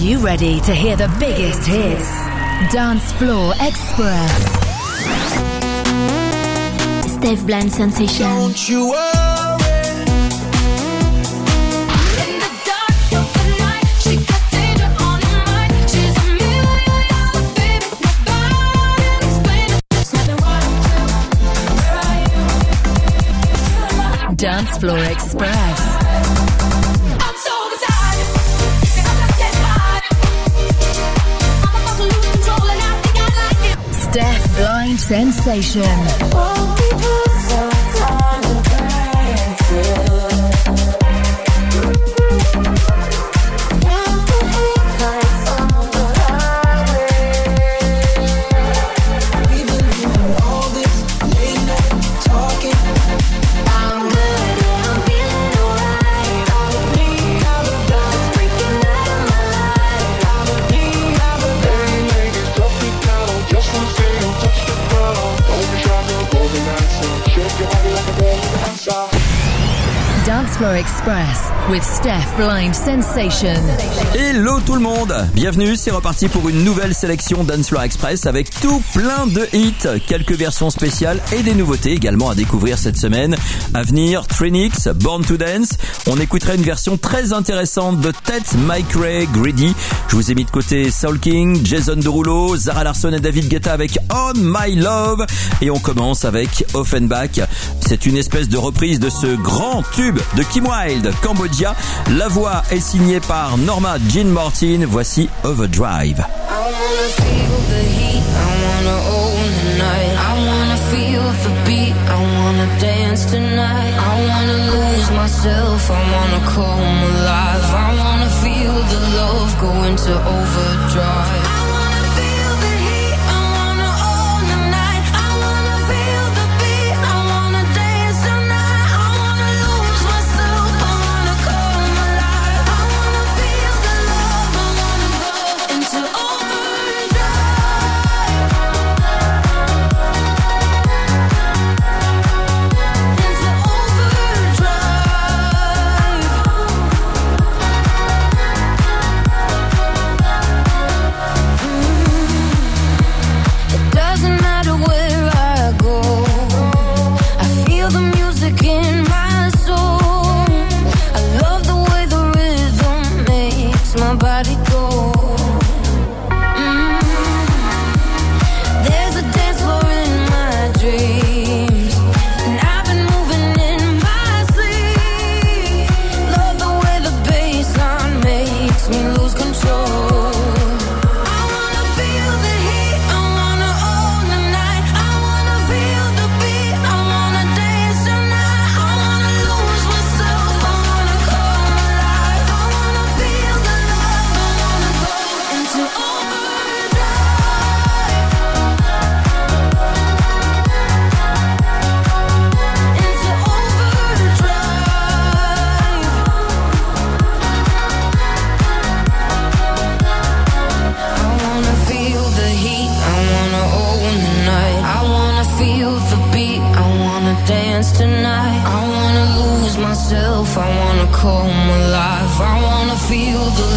you ready to hear the biggest hits? Dance Floor Express. Steph Blind Sensation. Don't you worry. In the dark of the night, she got danger on her mind. She's a million dollar baby, nobody explain it. Just tell me what Where are you? Dance Floor Express. Blind Sensation. Hello tout le monde. Bienvenue, c'est reparti pour une nouvelle sélection Dance Floor Express avec tout plein de hits, quelques versions spéciales et des nouveautés également à découvrir cette semaine. À venir, Trinix, Born to Dance. On écouterait une version très intéressante de Ted, Mike Ray, Greedy. Je vous ai mis de côté Soul King, Jason Derulo, Zara Larson et David Guetta avec On My Love. Et on commence avec Offenbach. C'est une espèce de reprise de ce grand tube de Kim Wilde, Cambodia. La voix est signée par Norma Jean Martin. Voici Overdrive. I wanna feel the heat, I wanna own the night. I wanna feel the beat, I wanna dance tonight. I wanna lose myself, I wanna come alive. I wanna feel the love go into overdrive.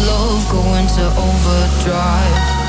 Love go into overdrive.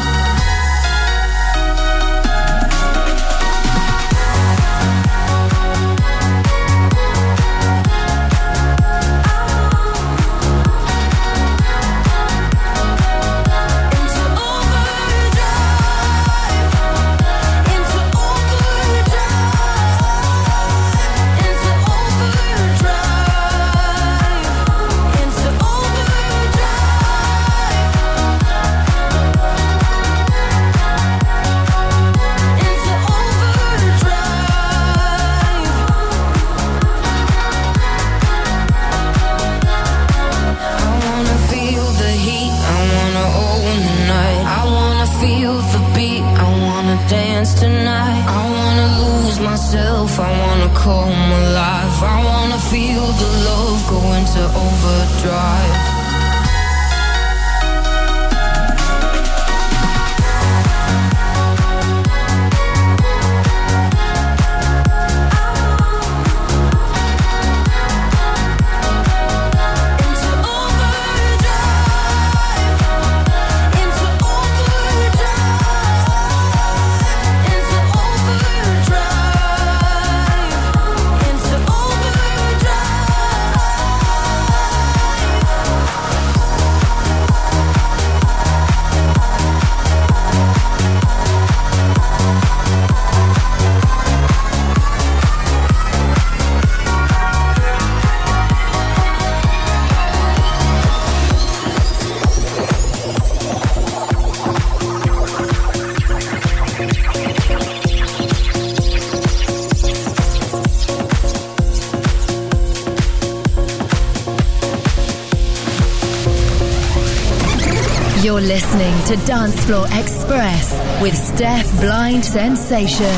You're listening to Dancefloor Express with Steph Blind Sensation.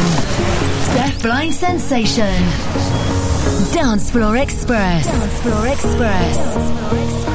Steph Blind Sensation. Dancefloor Express. Dancefloor Express. Express.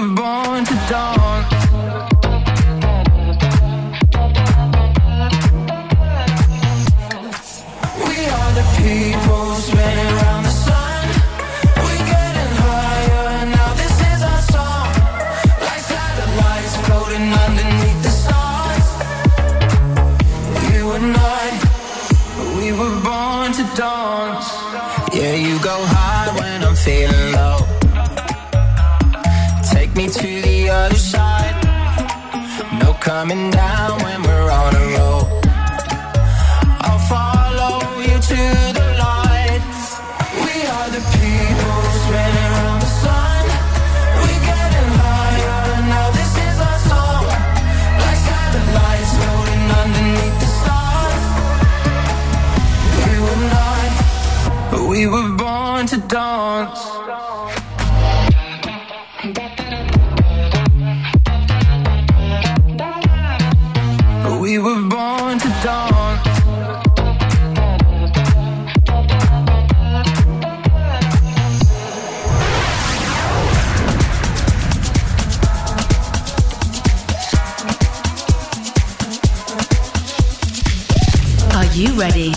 were born to dawn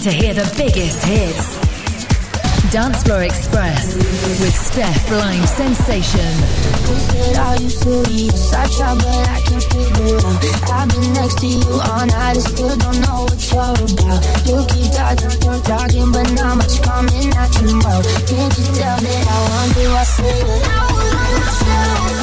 to hear the biggest hits. Dancefloor Express with Steph Blind Sensation. They said I but I can't figure it out. I've been next to you all night, I still don't know what you're about. You keep keep talking, but not much coming out your mouth. Can't you tell I want you? I say. I want myself.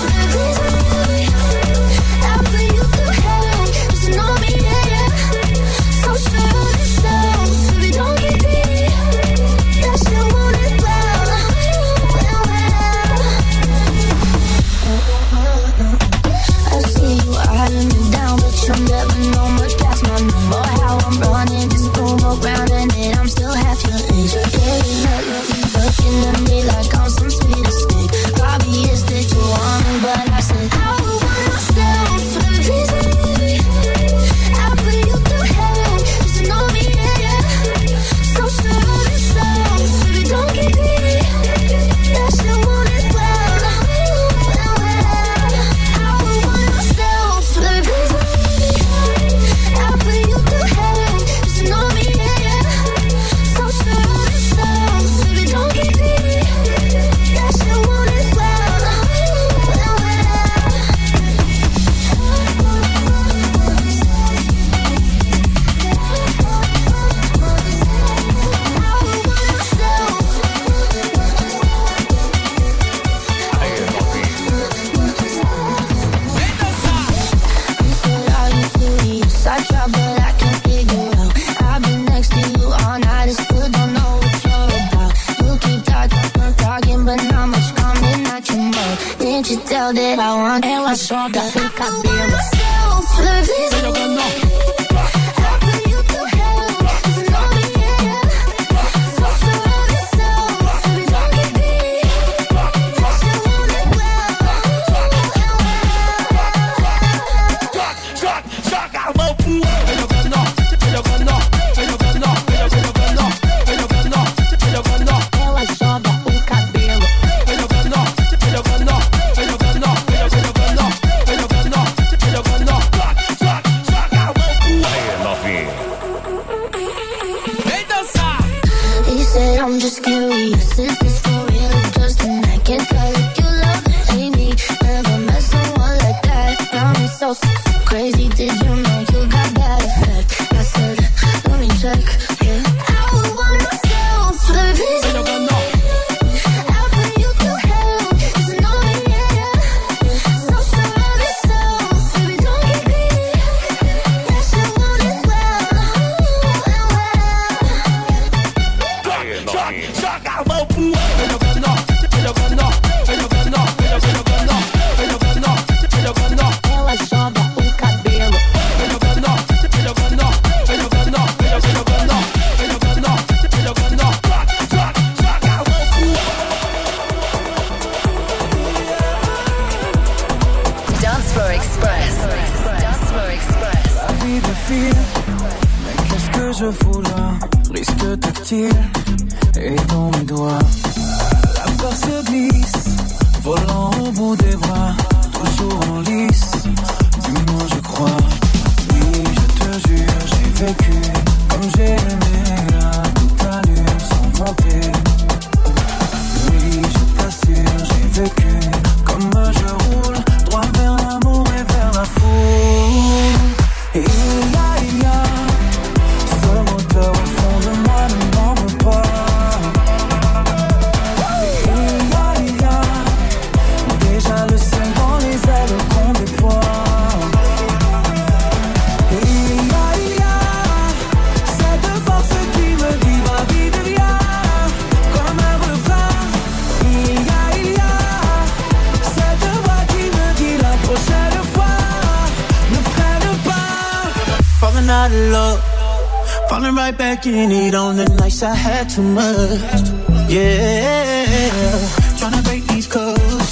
Falling right back in it on the nights I had too much. Yeah, trying to break these codes.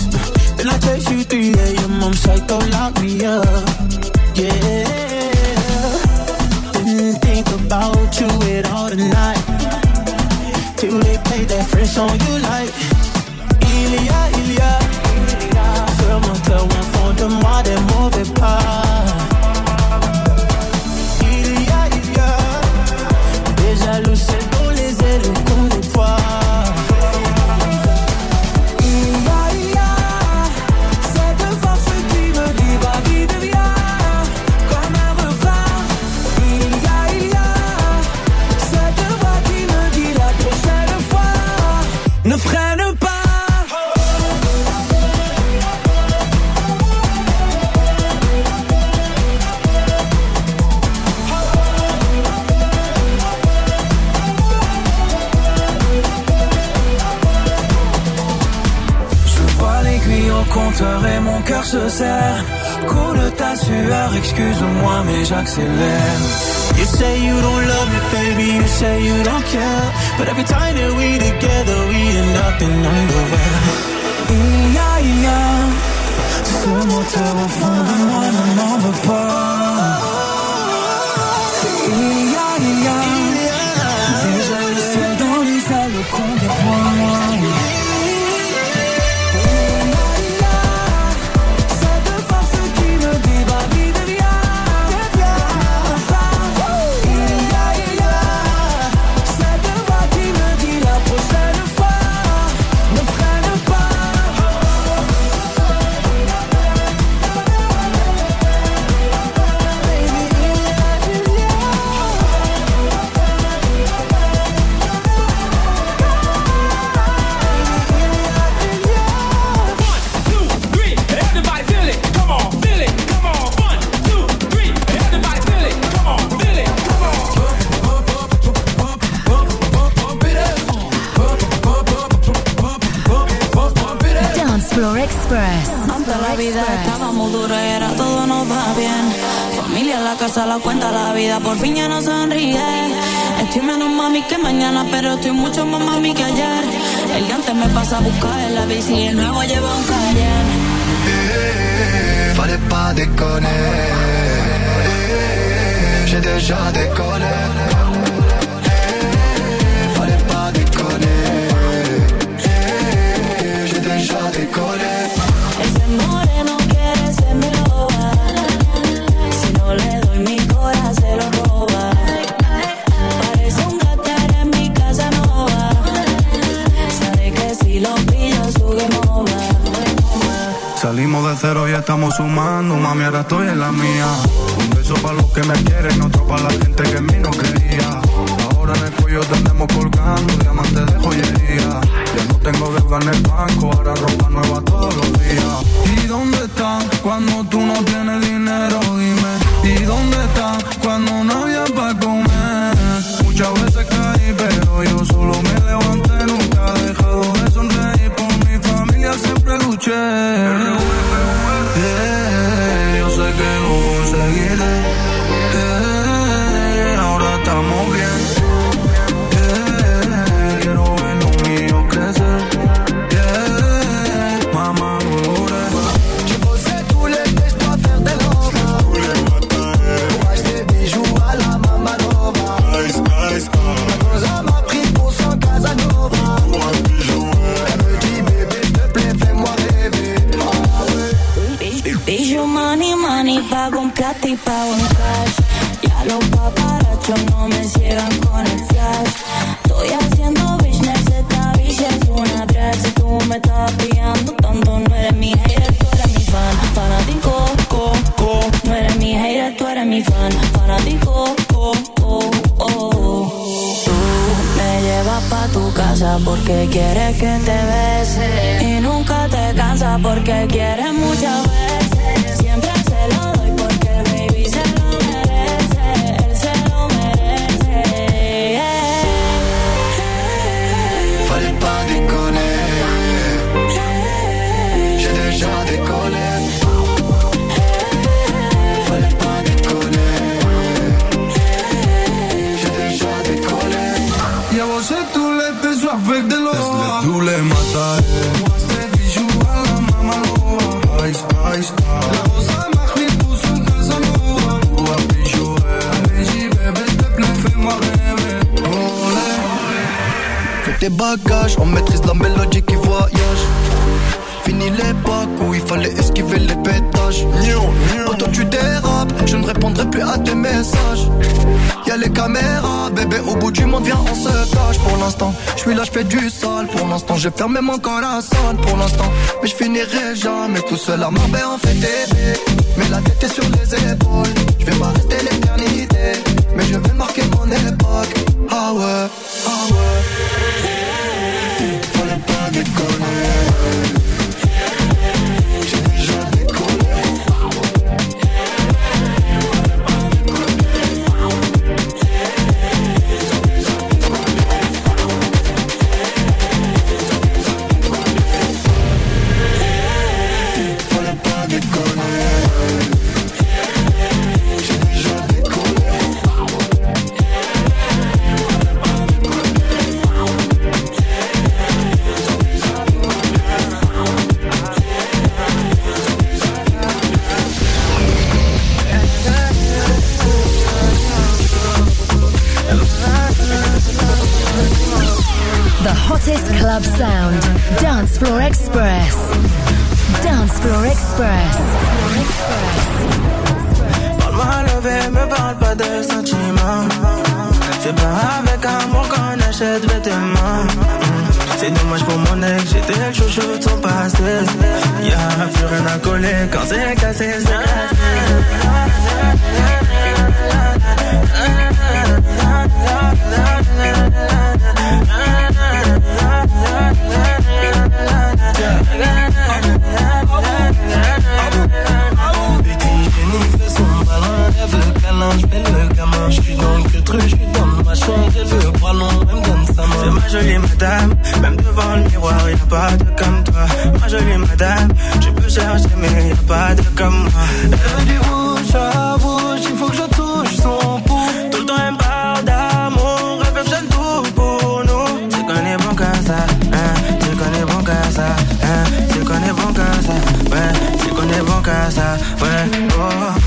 Then I text you 3 a.m. I'm psycho, lock me up. Yeah, didn't think about you at all tonight. Till they play that French song you like. Ilya, Ilya, seulement te confondre moi des se serre. Coule ta sueur, excuse-moi, mais j'accélère. You say you don't love me, baby, you say you don't care. But every time that we together, we end up in underwear. Yeah, yeah, ce moteur au fond de moi ne m'en veut pas. Messages. Y'a les caméras, bébé, au bout du monde, viens, on se cache. Pour l'instant, je suis là, je fais du sale. Pour l'instant, j'ai fermé mon corazon. Pour l'instant, mais je finirai jamais tout seul à on fait des Mais la tête est sur les épaules. Je vais pas rester l'éternité, mais je vais marquer mon époque. Ah ouais, ah ouais. Fallait pas déconner. Dance Floor Express. Dance Floor Express. Parle-moi levé, me parle pas de sentiments. C'est pas avec amour qu'on achète vêtements. C'est dommage pour mon ex, j'étais le chouchou de son passé. Y'a plus rien à coller quand c'est cassé, le gamin. J'suis dans le truc, j'suis dans ma chambre, elle veut bras long, elle me donne sa main. C'est ma jolie madame, même devant le miroir, y'a pas de comme toi. Ma jolie madame, tu peux chercher, mais y'a pas de comme moi. Elle veut du bouche à bouche, il faut que je touche son pouls. Tout le temps elle me parle d'amour, elle veut faire tout pour nous. Tu connais bon qu'à ça, hein, tu connais bon qu'à ça, hein, tu connais bon qu'à ça, ouais, tu connais bon qu'à ça, ouais, oh.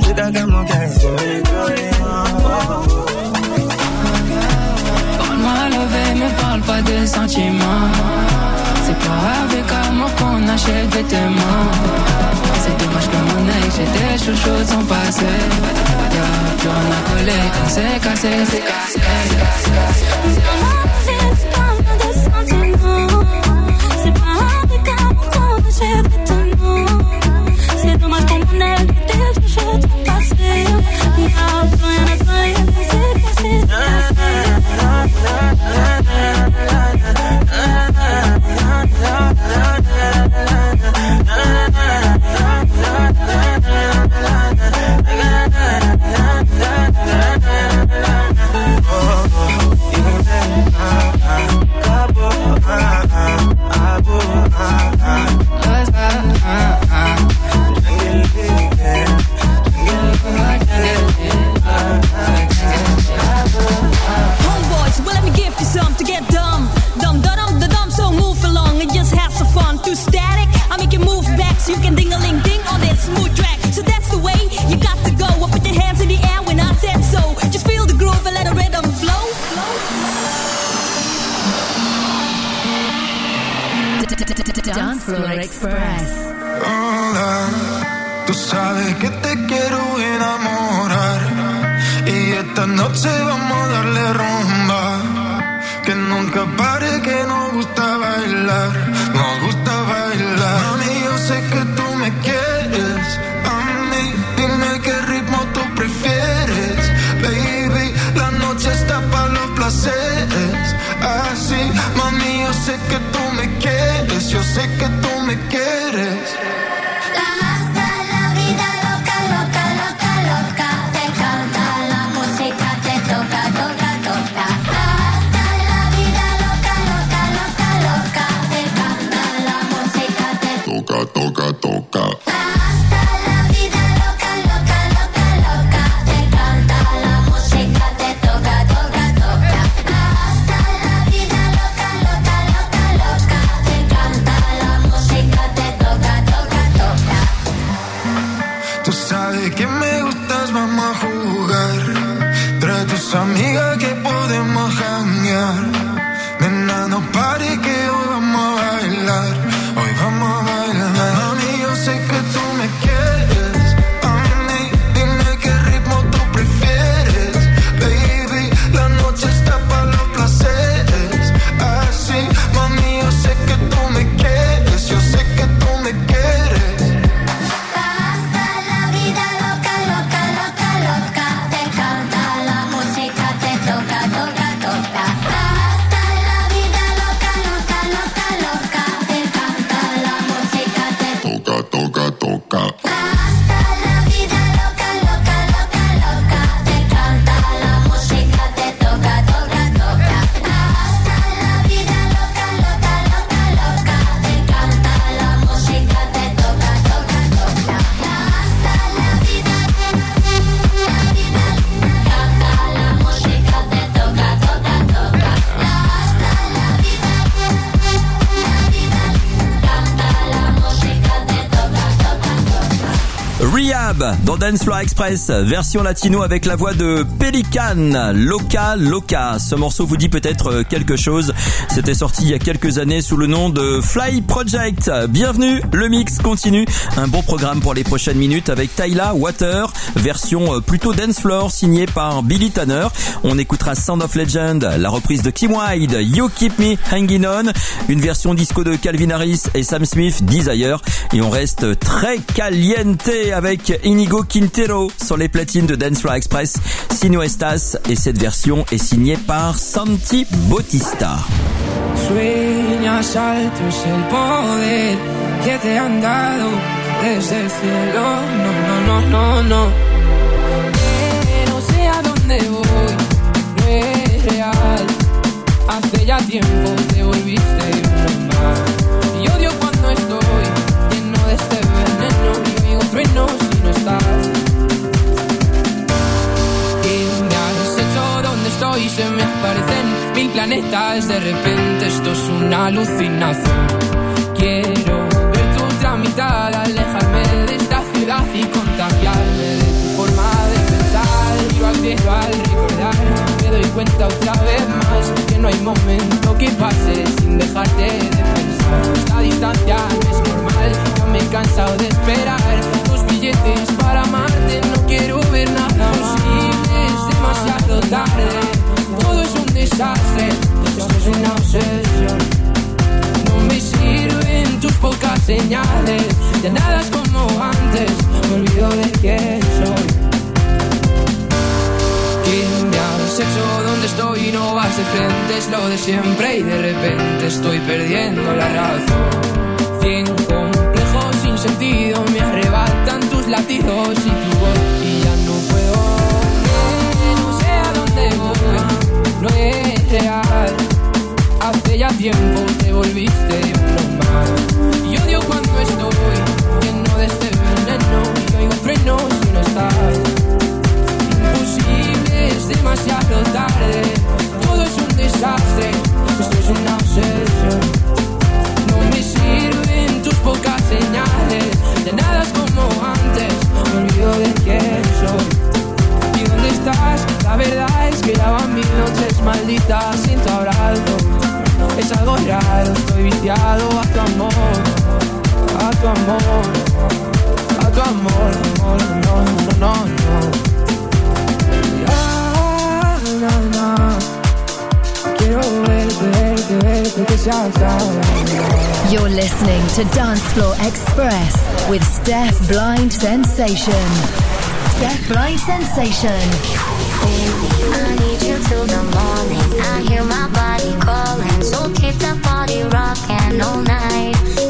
Chica como que se me cole. Parle-moi levé, me parle pas de sentiments. C'est pas avec amour qu'on achète des témoins. J'étais chouchou de son passé. Y'a plus rien à coller c'est cassé, c'est cassé. Amigas Dance Floor Express, version latino avec la voix de Pelican, Loca Loca. Ce morceau vous dit peut-être euh, quelque chose. C'était sorti il y a quelques années sous le nom de Fly Project. Bienvenue, le mix continue. Un bon programme pour les prochaines minutes avec Tyla Water, version euh, plutôt Dance Floor signée par Billy Tanner. On écoutera Sound of Legend, la reprise de Kim Wilde, You Keep Me Hanging On, une version disco de Calvin Harris et Sam Smith, Desire. Et on reste très caliente avec Inigo Quintero sur les platines de Dance Floor Express, Sino Estas, et cette version est signée par Santi Bautista. Sueñas alto es el poder que te han dado desde el cielo. No, no, no, no, no. Que no sé a dónde voy, no es real. Hace ya tiempo te volviste planetas. De repente esto es una alucinación. Quiero ver tu otra mitad, alejarme de esta ciudad y contagiarme de tu forma de pensar. Yo al cielo al recordar, me doy cuenta otra vez más que no hay momento que pase sin dejarte de pensar. La distancia no es normal, yo me he cansado de esperar tus billetes para amarte. No quiero ver nada posible, es demasiado tarde. Desastre, esto es una obsesión. No me sirven tus pocas señales, ya nada es como antes, me olvido de quién soy. ¿Qué me has hecho? ¿Dónde estoy? No vas de frente, es lo de siempre y de repente estoy perdiendo la razón. Cien complejos sin sentido me arrebatan tus latidos y tu voz y ya no es real. Hace ya tiempo te volviste uno más. Y odio cuando estoy lleno de este veneno y oigo truenos si no estás. Imposible, es demasiado tarde. Todo es un desastre, esto es una obsesión. No me sirven tus pocas señales, de nada no, no, no, no. Quiero verte, verte, verte, que ya, ya, ya. You're listening to Dance Floor Express with Steph Blind Sensation. Steph Blind Sensation. Baby, I need you till the morning. I hear my body calling, so keep the rocking all night.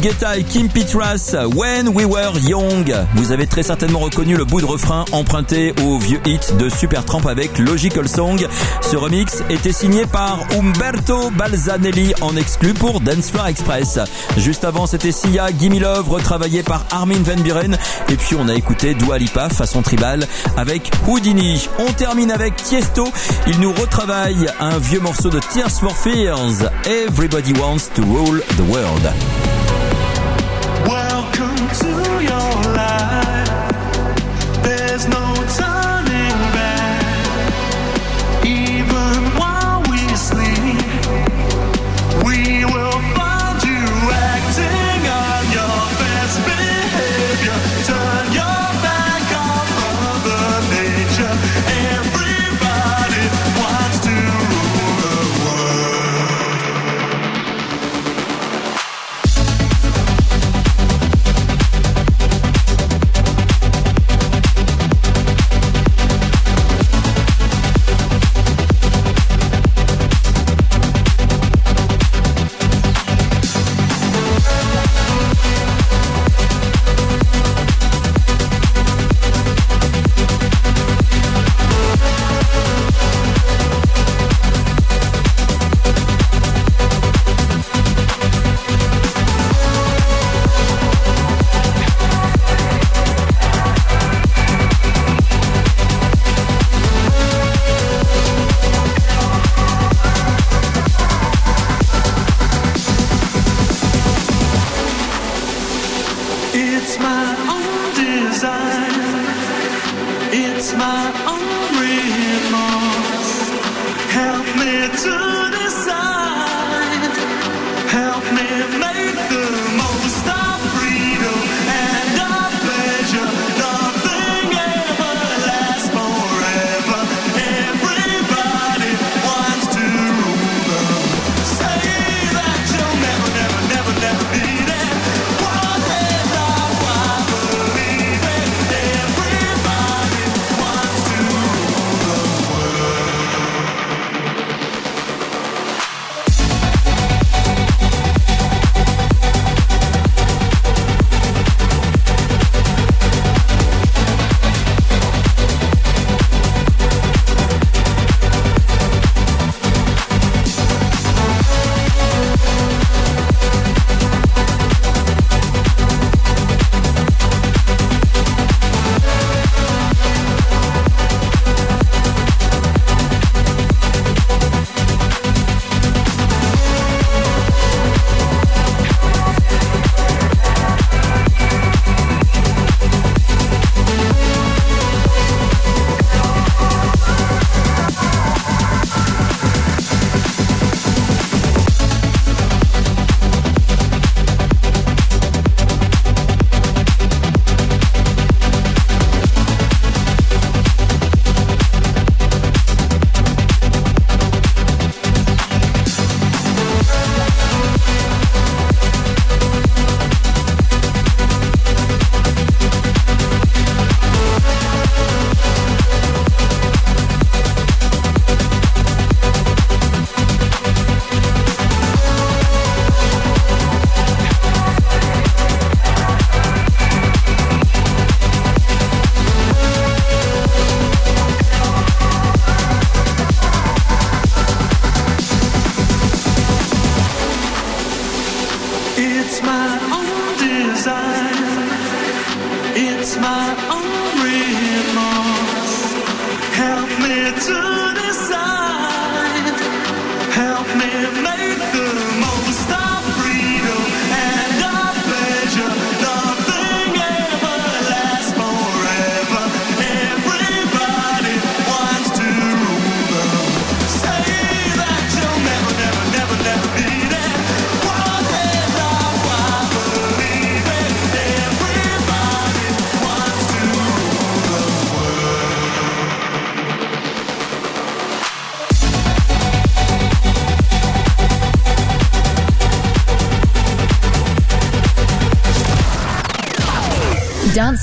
Guetta et Kim Petras, When We Were Young. Vous avez très certainement reconnu le bout de refrain emprunté au vieux hit de Supertramp avec Logical Song. Ce remix était signé par Umberto Balzanelli en exclu pour Dance Floor Express. Juste avant, c'était Sia, Gimme Love, retravaillé par Armin Van Buren. Et puis on a écouté Dua Lipa façon tribal avec Houdini. On termine avec Tiesto. Il nous retravaille un vieux morceau de Tears for Fears. Everybody wants to rule the world. 自由了。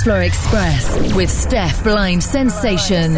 Floor Express with Steph Blind Sensation.